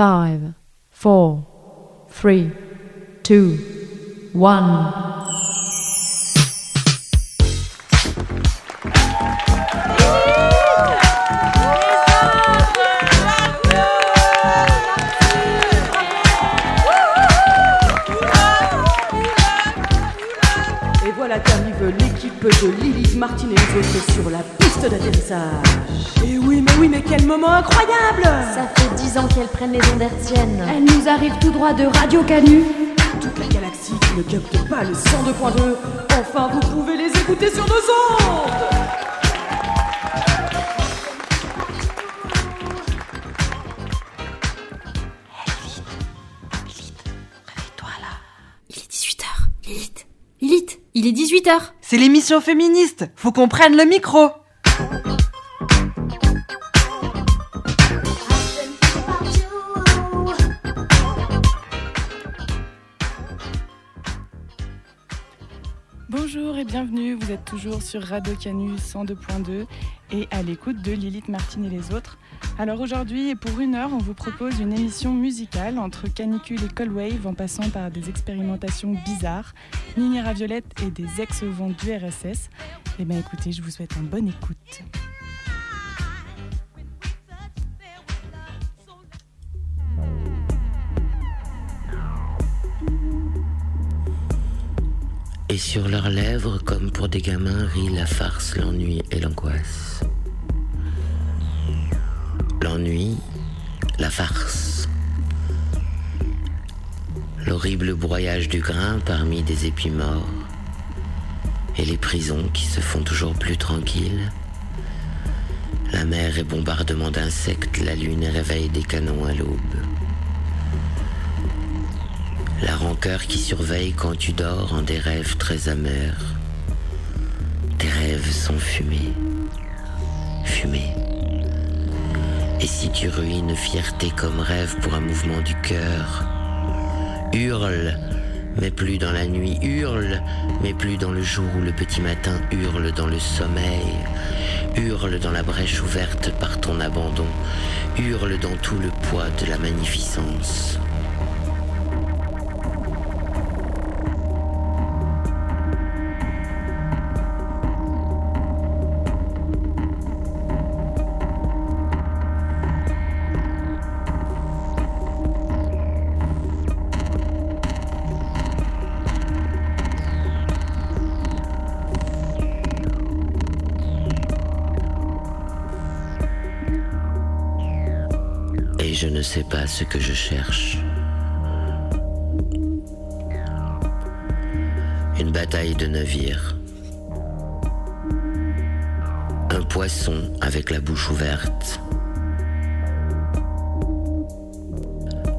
5, 4, 3, 2, 1. Et voilà qu'arrive l'équipe de Lilith Martin et sur la piste d'atterrissage. Et oui, mais oui, mais quel moment incroyable Ça fait dix ans qu'elles prennent les ondes hertziennes. Elle nous arrive tout droit de Radio Canu. Toute la galaxie qui ne capte pas le 102.2. Enfin, vous pouvez les écouter sur nos ondes Il est 18h. Lilith. Lilith, il est 18h. C'est l'émission féministe, faut qu'on prenne le micro. Vous êtes toujours sur Radio Canu 102.2 et à l'écoute de Lilith Martin et les autres. Alors aujourd'hui pour une heure, on vous propose une émission musicale entre canicule et cold wave en passant par des expérimentations bizarres, Nini Raviolette et des ex-vents du RSS. Eh bien écoutez, je vous souhaite une bonne écoute. Et sur leurs lèvres, comme pour des gamins, rit la farce, l'ennui et l'angoisse. L'ennui, la farce. L'horrible broyage du grain parmi des épis morts. Et les prisons qui se font toujours plus tranquilles. La mer est bombardement d'insectes, la lune est réveil des canons à l'aube. La rancœur qui surveille quand tu dors en des rêves très amers. Tes rêves sont fumés, fumés. Et si tu ruines fierté comme rêve pour un mouvement du cœur, hurle, mais plus dans la nuit, hurle, mais plus dans le jour où le petit matin hurle dans le sommeil, hurle dans la brèche ouverte par ton abandon, hurle dans tout le poids de la magnificence. Sais pas ce que je cherche. Une bataille de navires. Un poisson avec la bouche ouverte.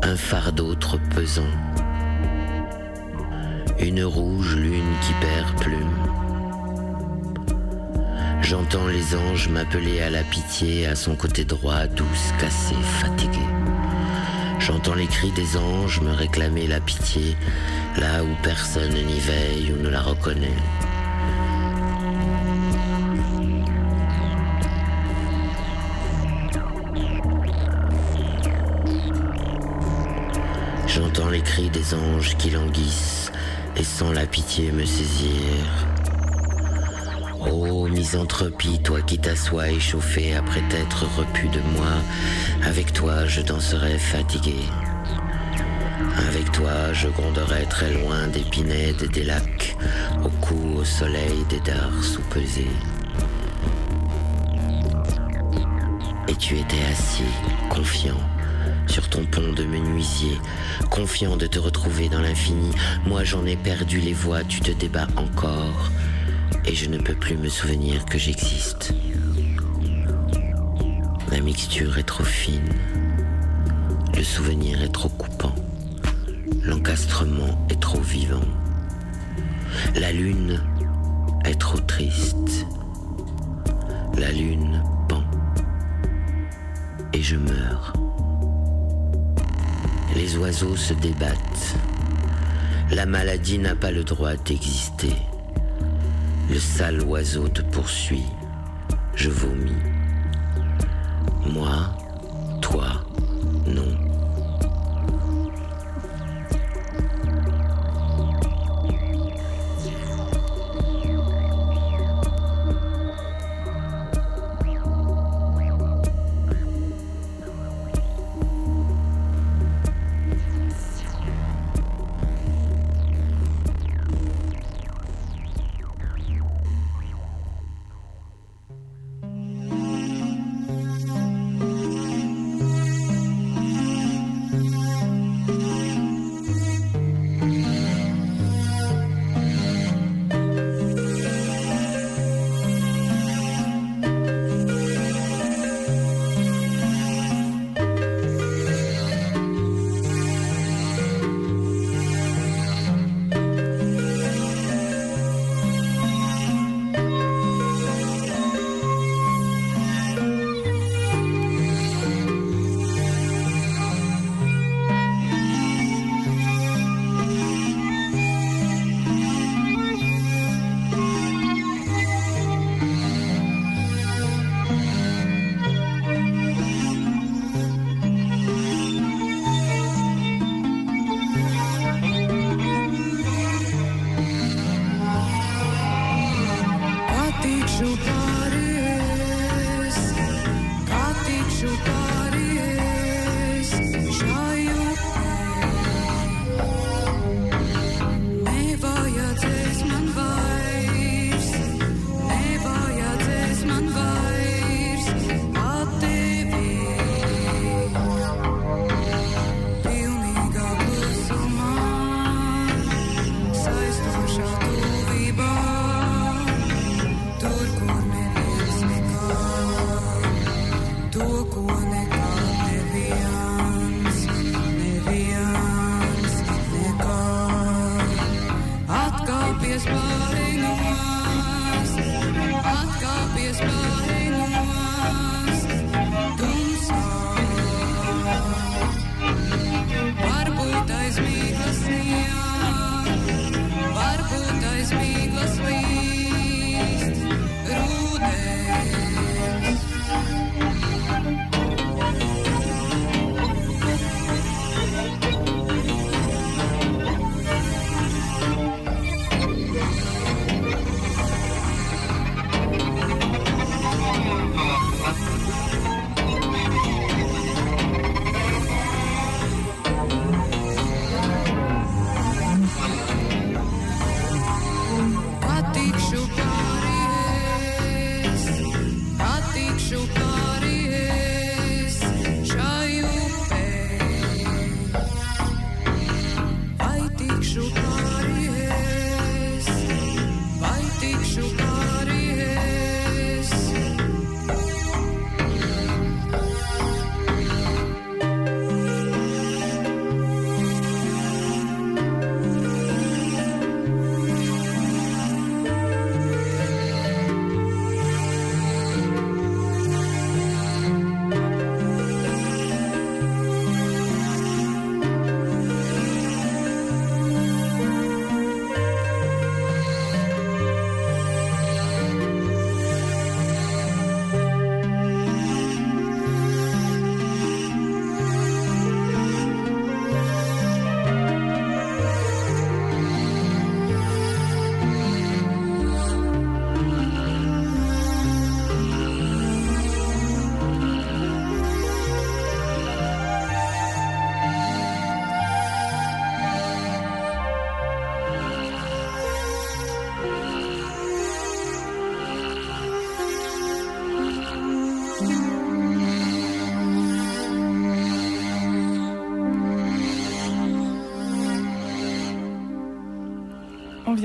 Un fardeau trop pesant. Une rouge lune qui perd plume. J'entends les anges m'appeler à la pitié, à son côté droit, douce, cassée, fatiguée. J'entends les cris des anges me réclamer la pitié, là où personne n'y veille ou ne la reconnaît. J'entends les cris des anges qui languissent et sans la pitié me saisir. Ô misanthropie, toi qui t'assois échauffé après t'être repu de moi, avec toi je danserai fatigué. Avec toi je gronderai très loin des pinèdes et des lacs, au cou au soleil des dards sous-pesés. Et tu étais assis, confiant, sur ton pont de menuisier, confiant de te retrouver dans l'infini. Moi j'en ai perdu les voix, tu te débats encore et je ne peux plus me souvenir que j'existe. La mixture est trop fine, le souvenir est trop coupant, l'encastrement est trop vivant, la lune est trop triste, la lune pend et je meurs. Les oiseaux se débattent, la maladie n'a pas le droit d'exister. Le sale oiseau te poursuit. Je vomis. Moi, toi,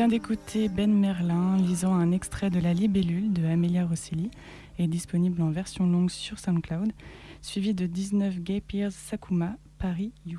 d'écouter Ben Merlin lisant un extrait de La Libellule de Amelia Rosselli, est disponible en version longue sur SoundCloud, suivi de 19 Gay Pierce Sakuma, Paris, You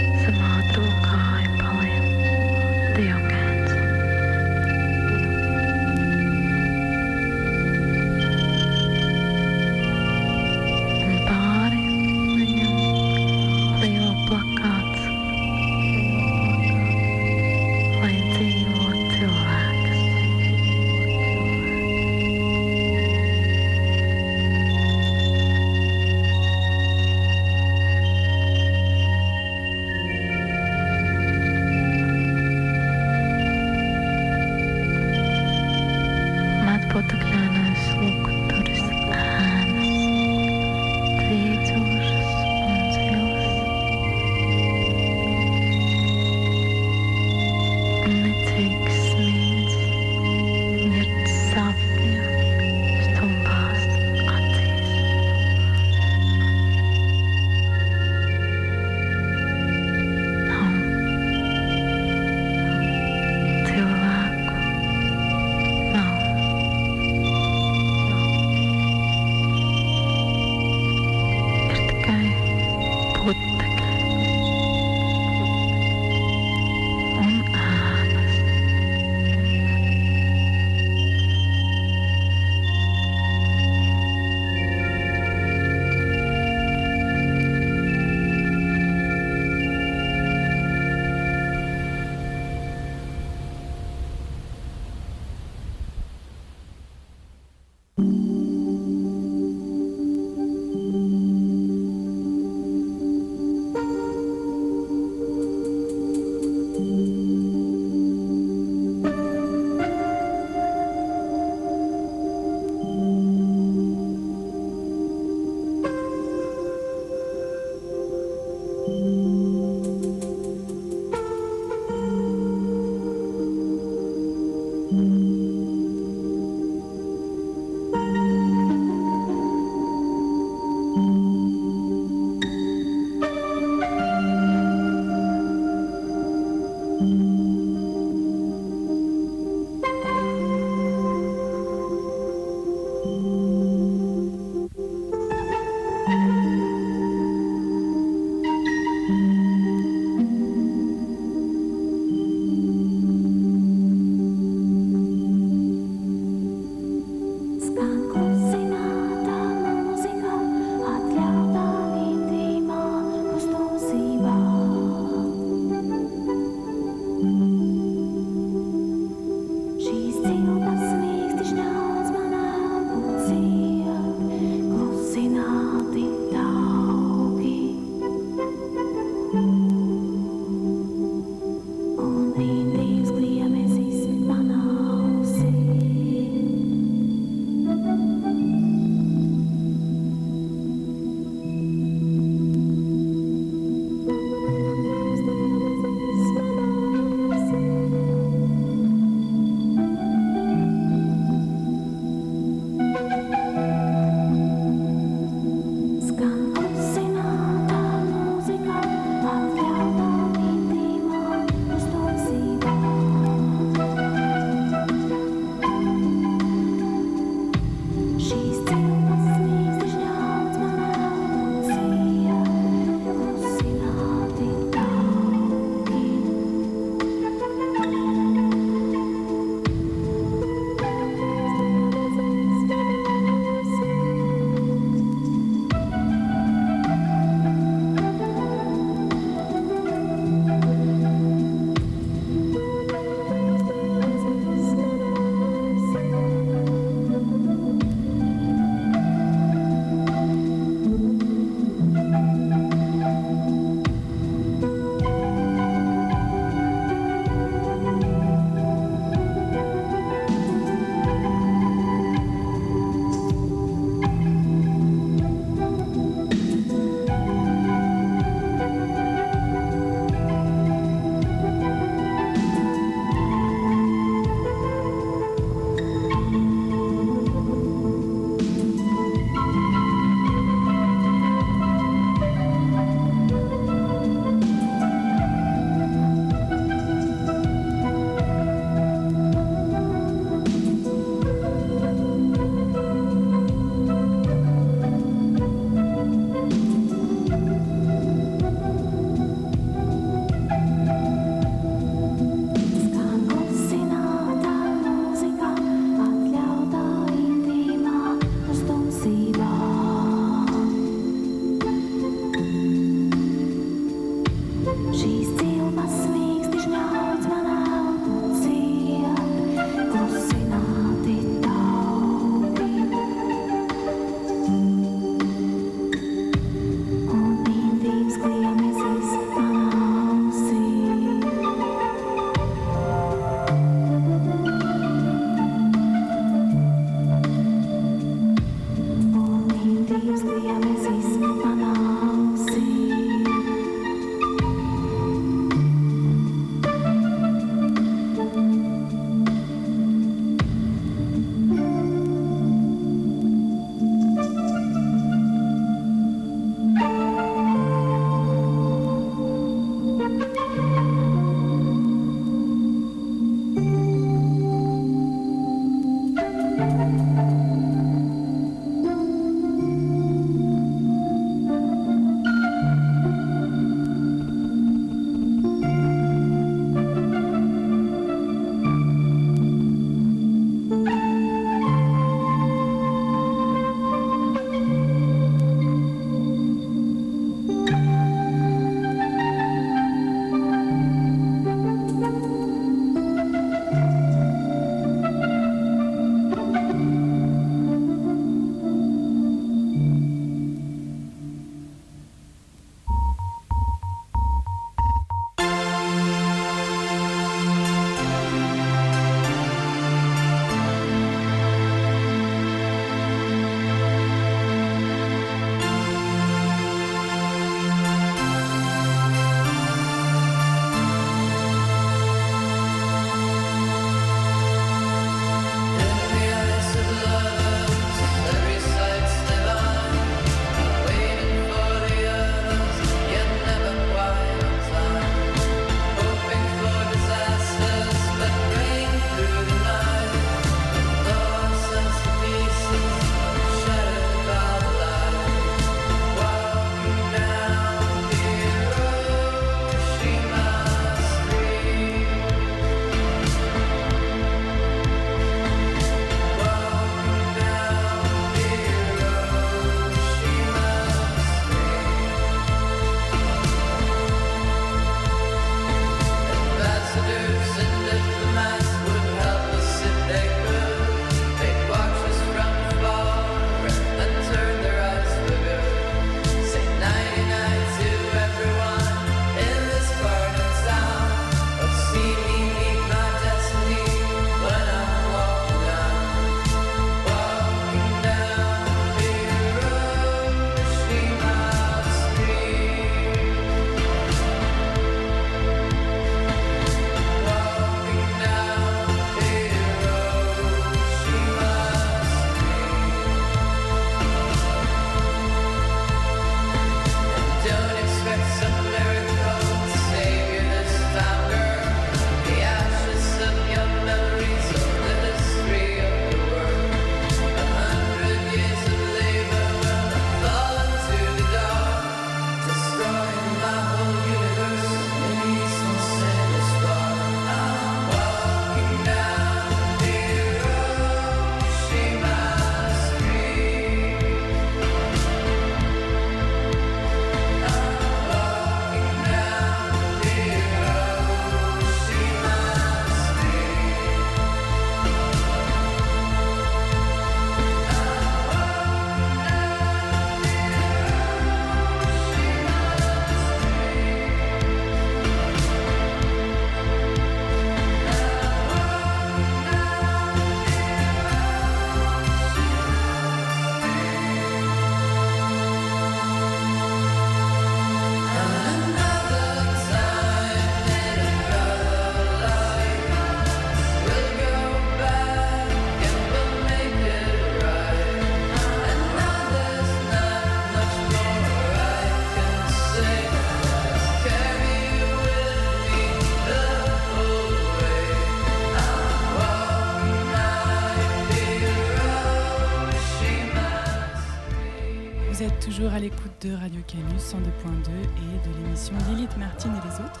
toujours à l'écoute de Radio Canus 102.2 et de l'émission Lilith Martine et les autres.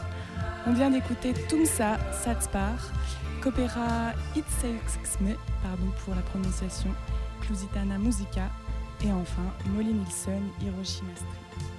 On vient d'écouter Tumsa Satspar, Copera Itsexme, pardon pour la prononciation, Clusitana Musica et enfin Molly Nilsson Hiroshima Street.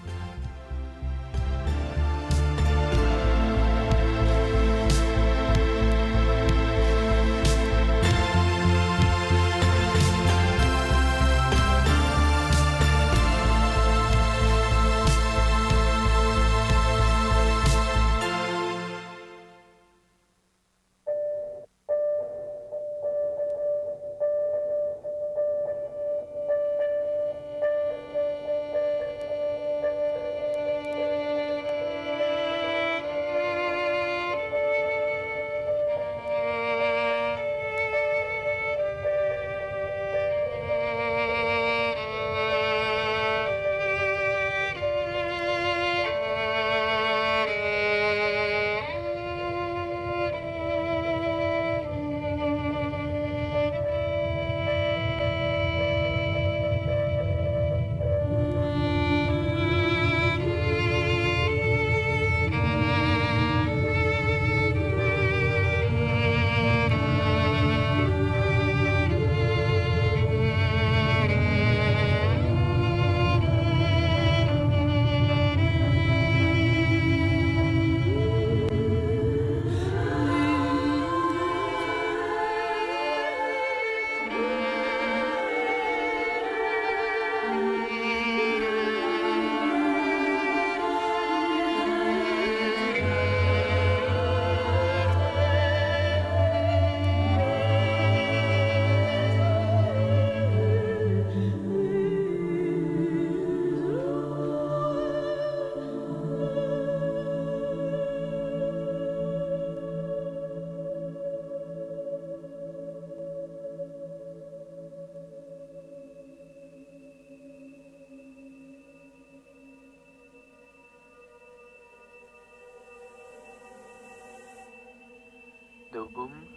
The womb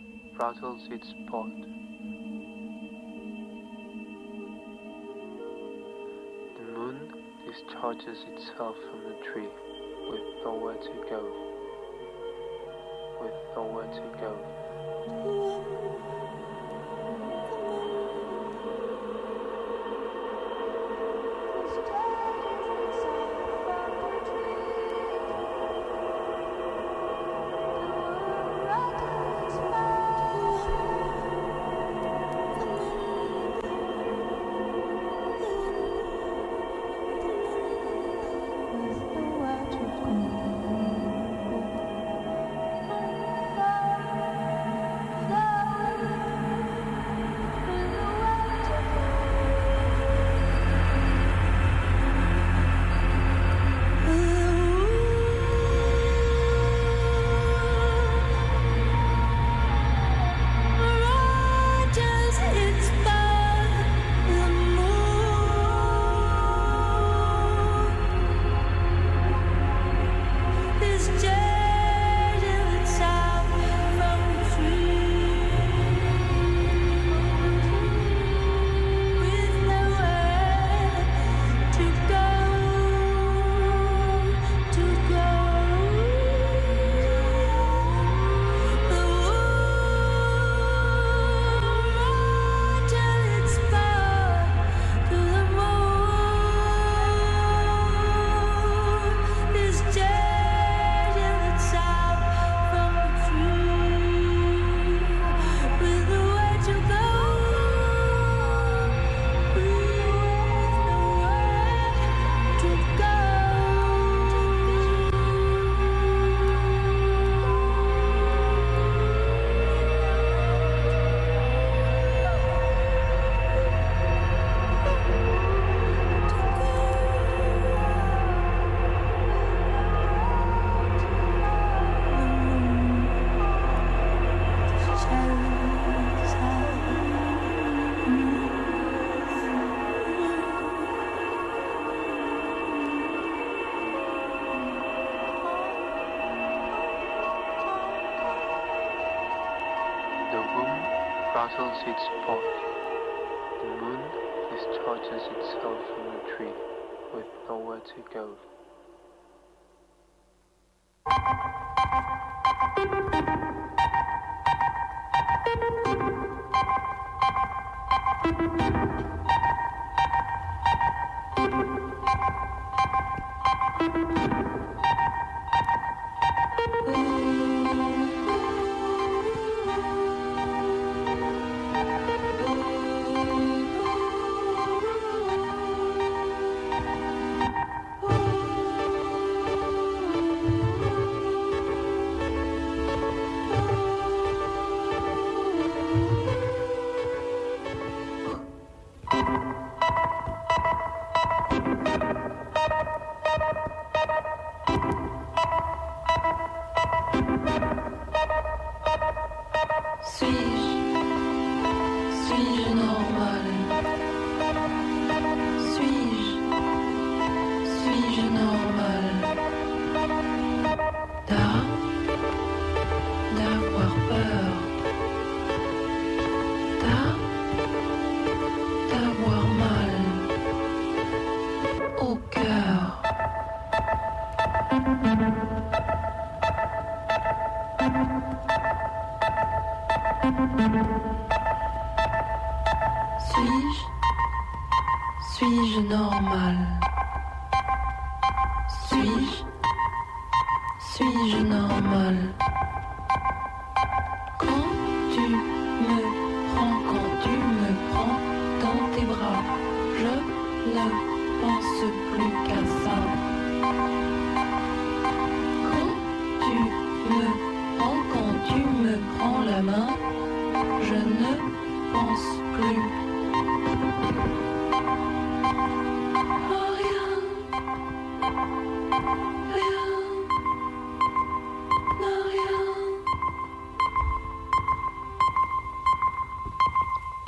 rattles its pot. The moon discharges itself from the tree with nowhere to go. With nowhere to go. itself from the tree with nowhere to go.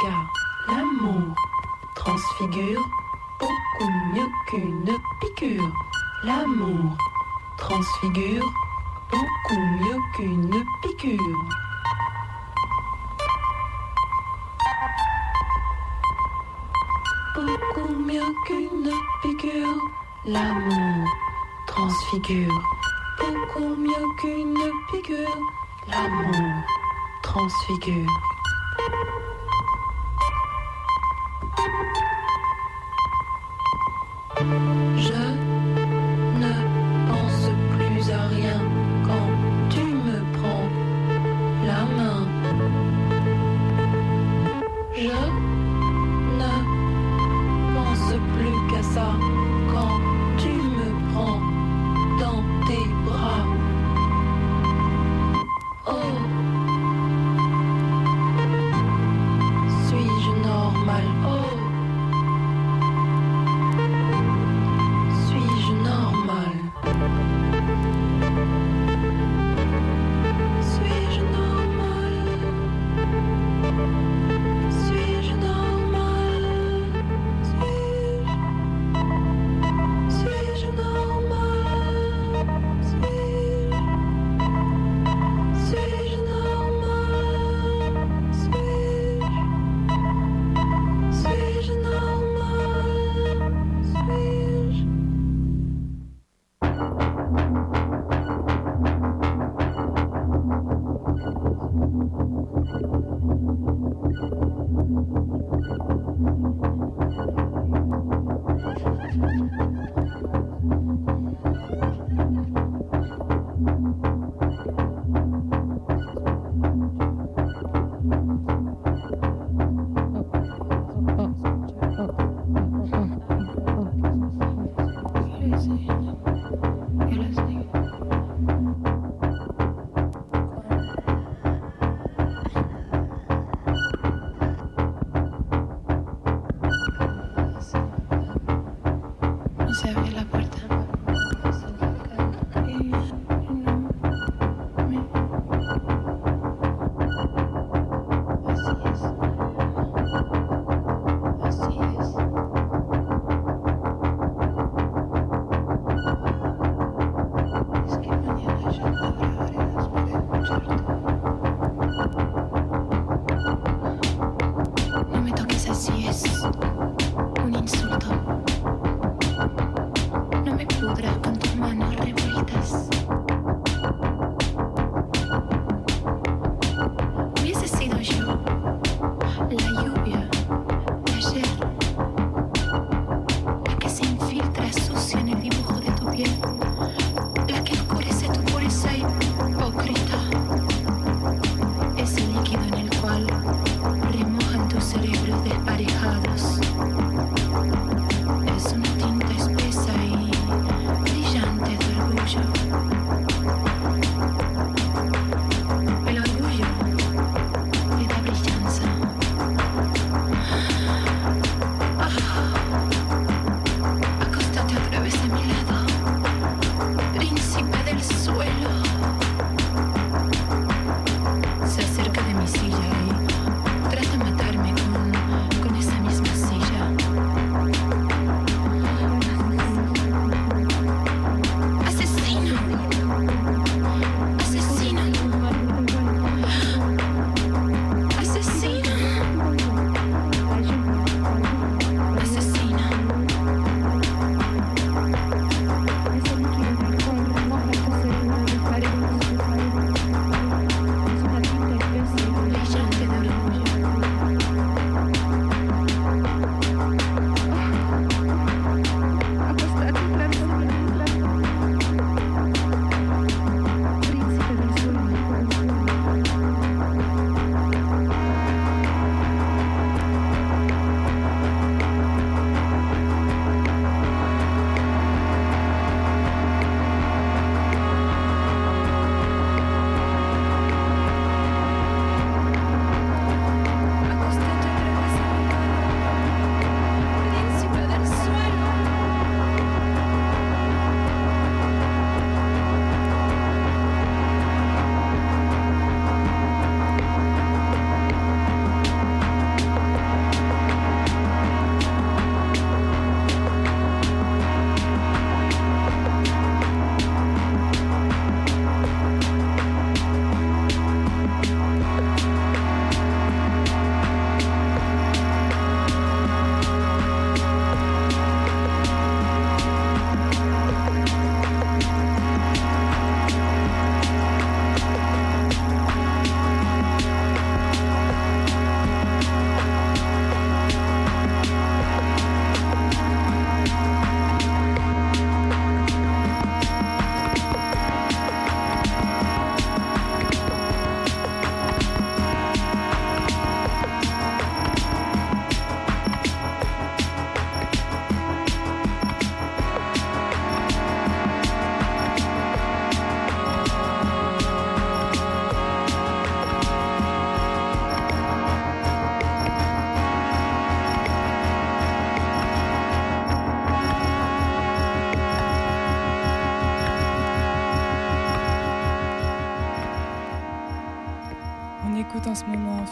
Car l'amour transfigure beaucoup mieux qu'une piqûre. L'amour transfigure beaucoup mieux qu'une piqûre. Beaucoup mieux qu'une piqûre, l'amour figure, beaucoup mieux qu'une figure, l'amour transfigure.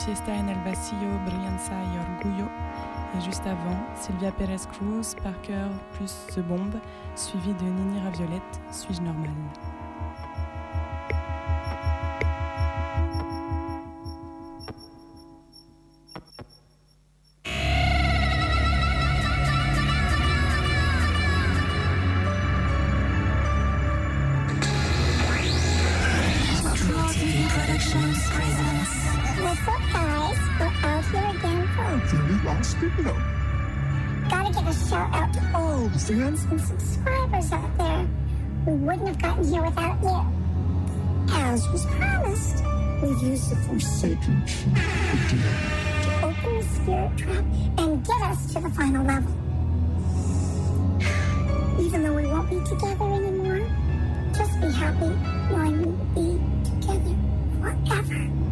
Fiesta en el Vacío, Brillanza y Orgullo. Et juste avant, Sylvia Pérez Cruz, Parker plus The Bomb, suivi de Nini Raviolette, Suis-je normal? All the fans and subscribers out there. We wouldn't have gotten here without you. As was promised, we've used the Forsaken to open the spirit trap and get us to the final level. Even though we won't be together anymore, just be happy knowing we will be together forever.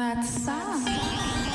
that sad.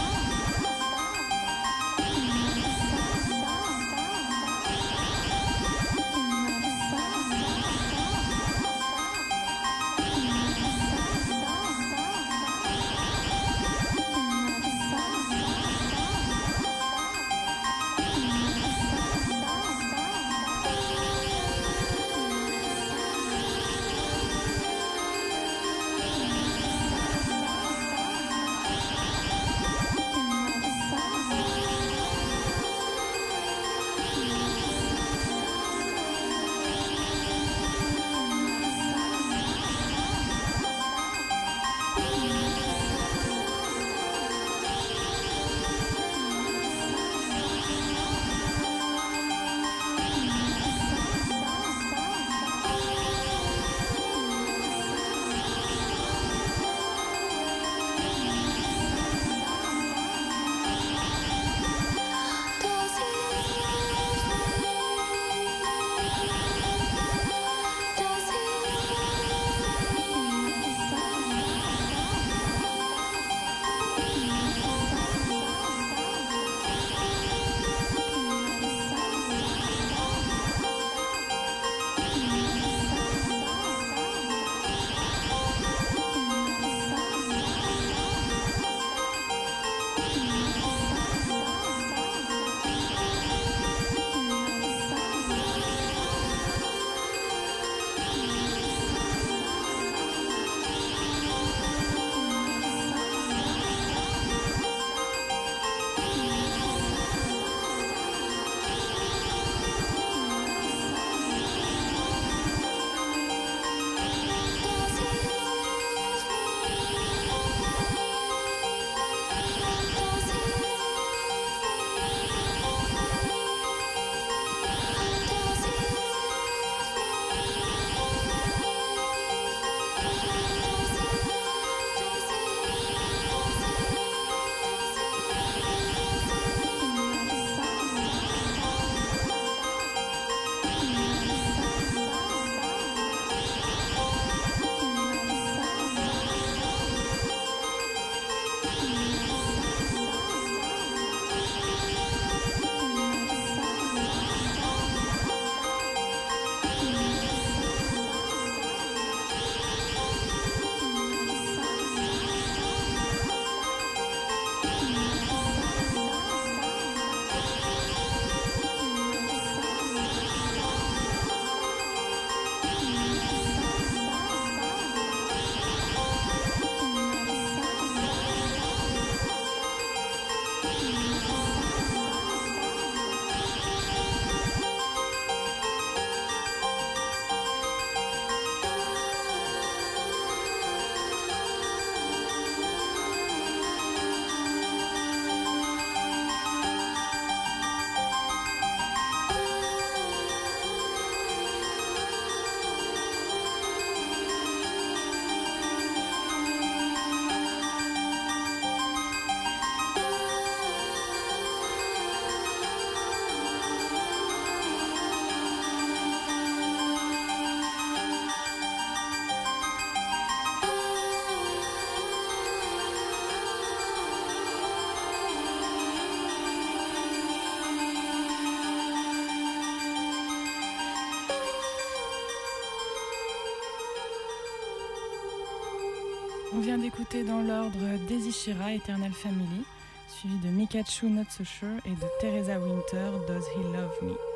D'écouter dans l'ordre Daisy Shira, Eternal Family, suivi de Mikachu Not So Sure et de Teresa Winter, Does He Love Me?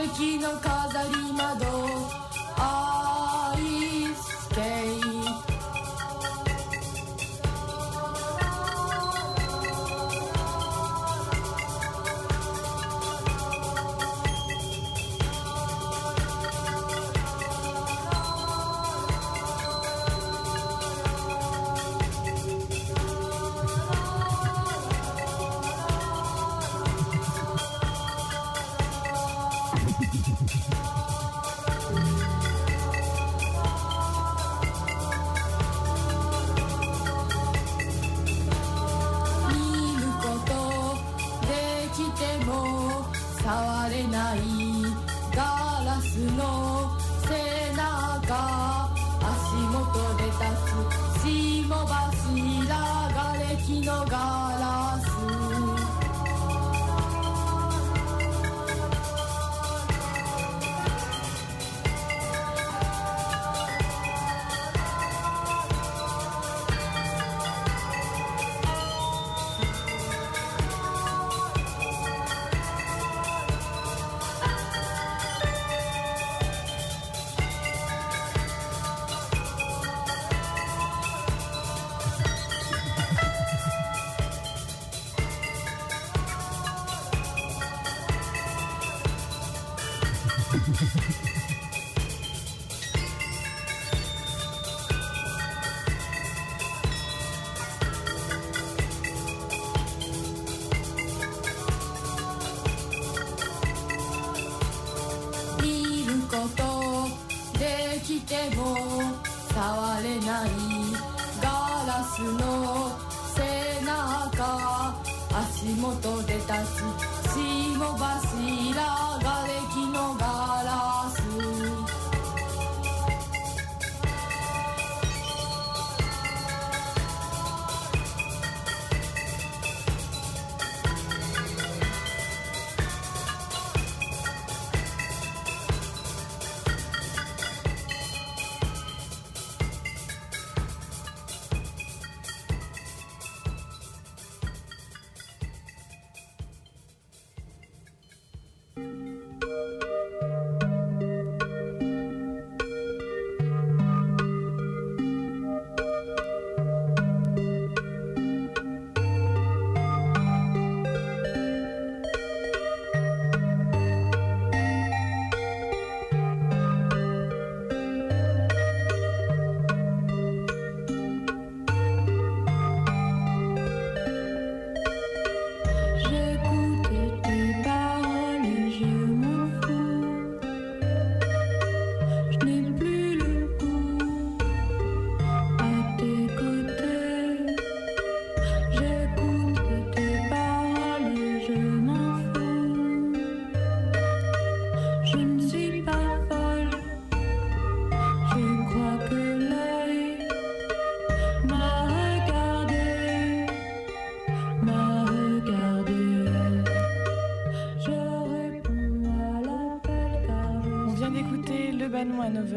So Gino 元で立つ霜柱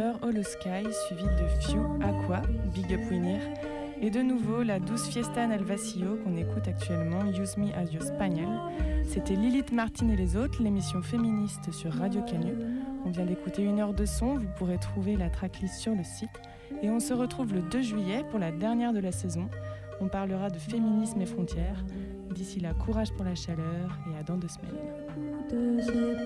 9h, Hollow Sky, suivi de Few, Aqua, Big Up Winner. Et de nouveau, la douce fiesta en vacío qu'on écoute actuellement, Use Me as Your Spaniel. C'était Lilith Martin et les autres, l'émission féministe sur Radio Canu. On vient d'écouter une heure de son, vous pourrez trouver la tracklist sur le site. Et on se retrouve le 2 juillet pour la dernière de la saison. On parlera de féminisme et frontières. D'ici là, courage pour la chaleur et à dans deux semaines. De ces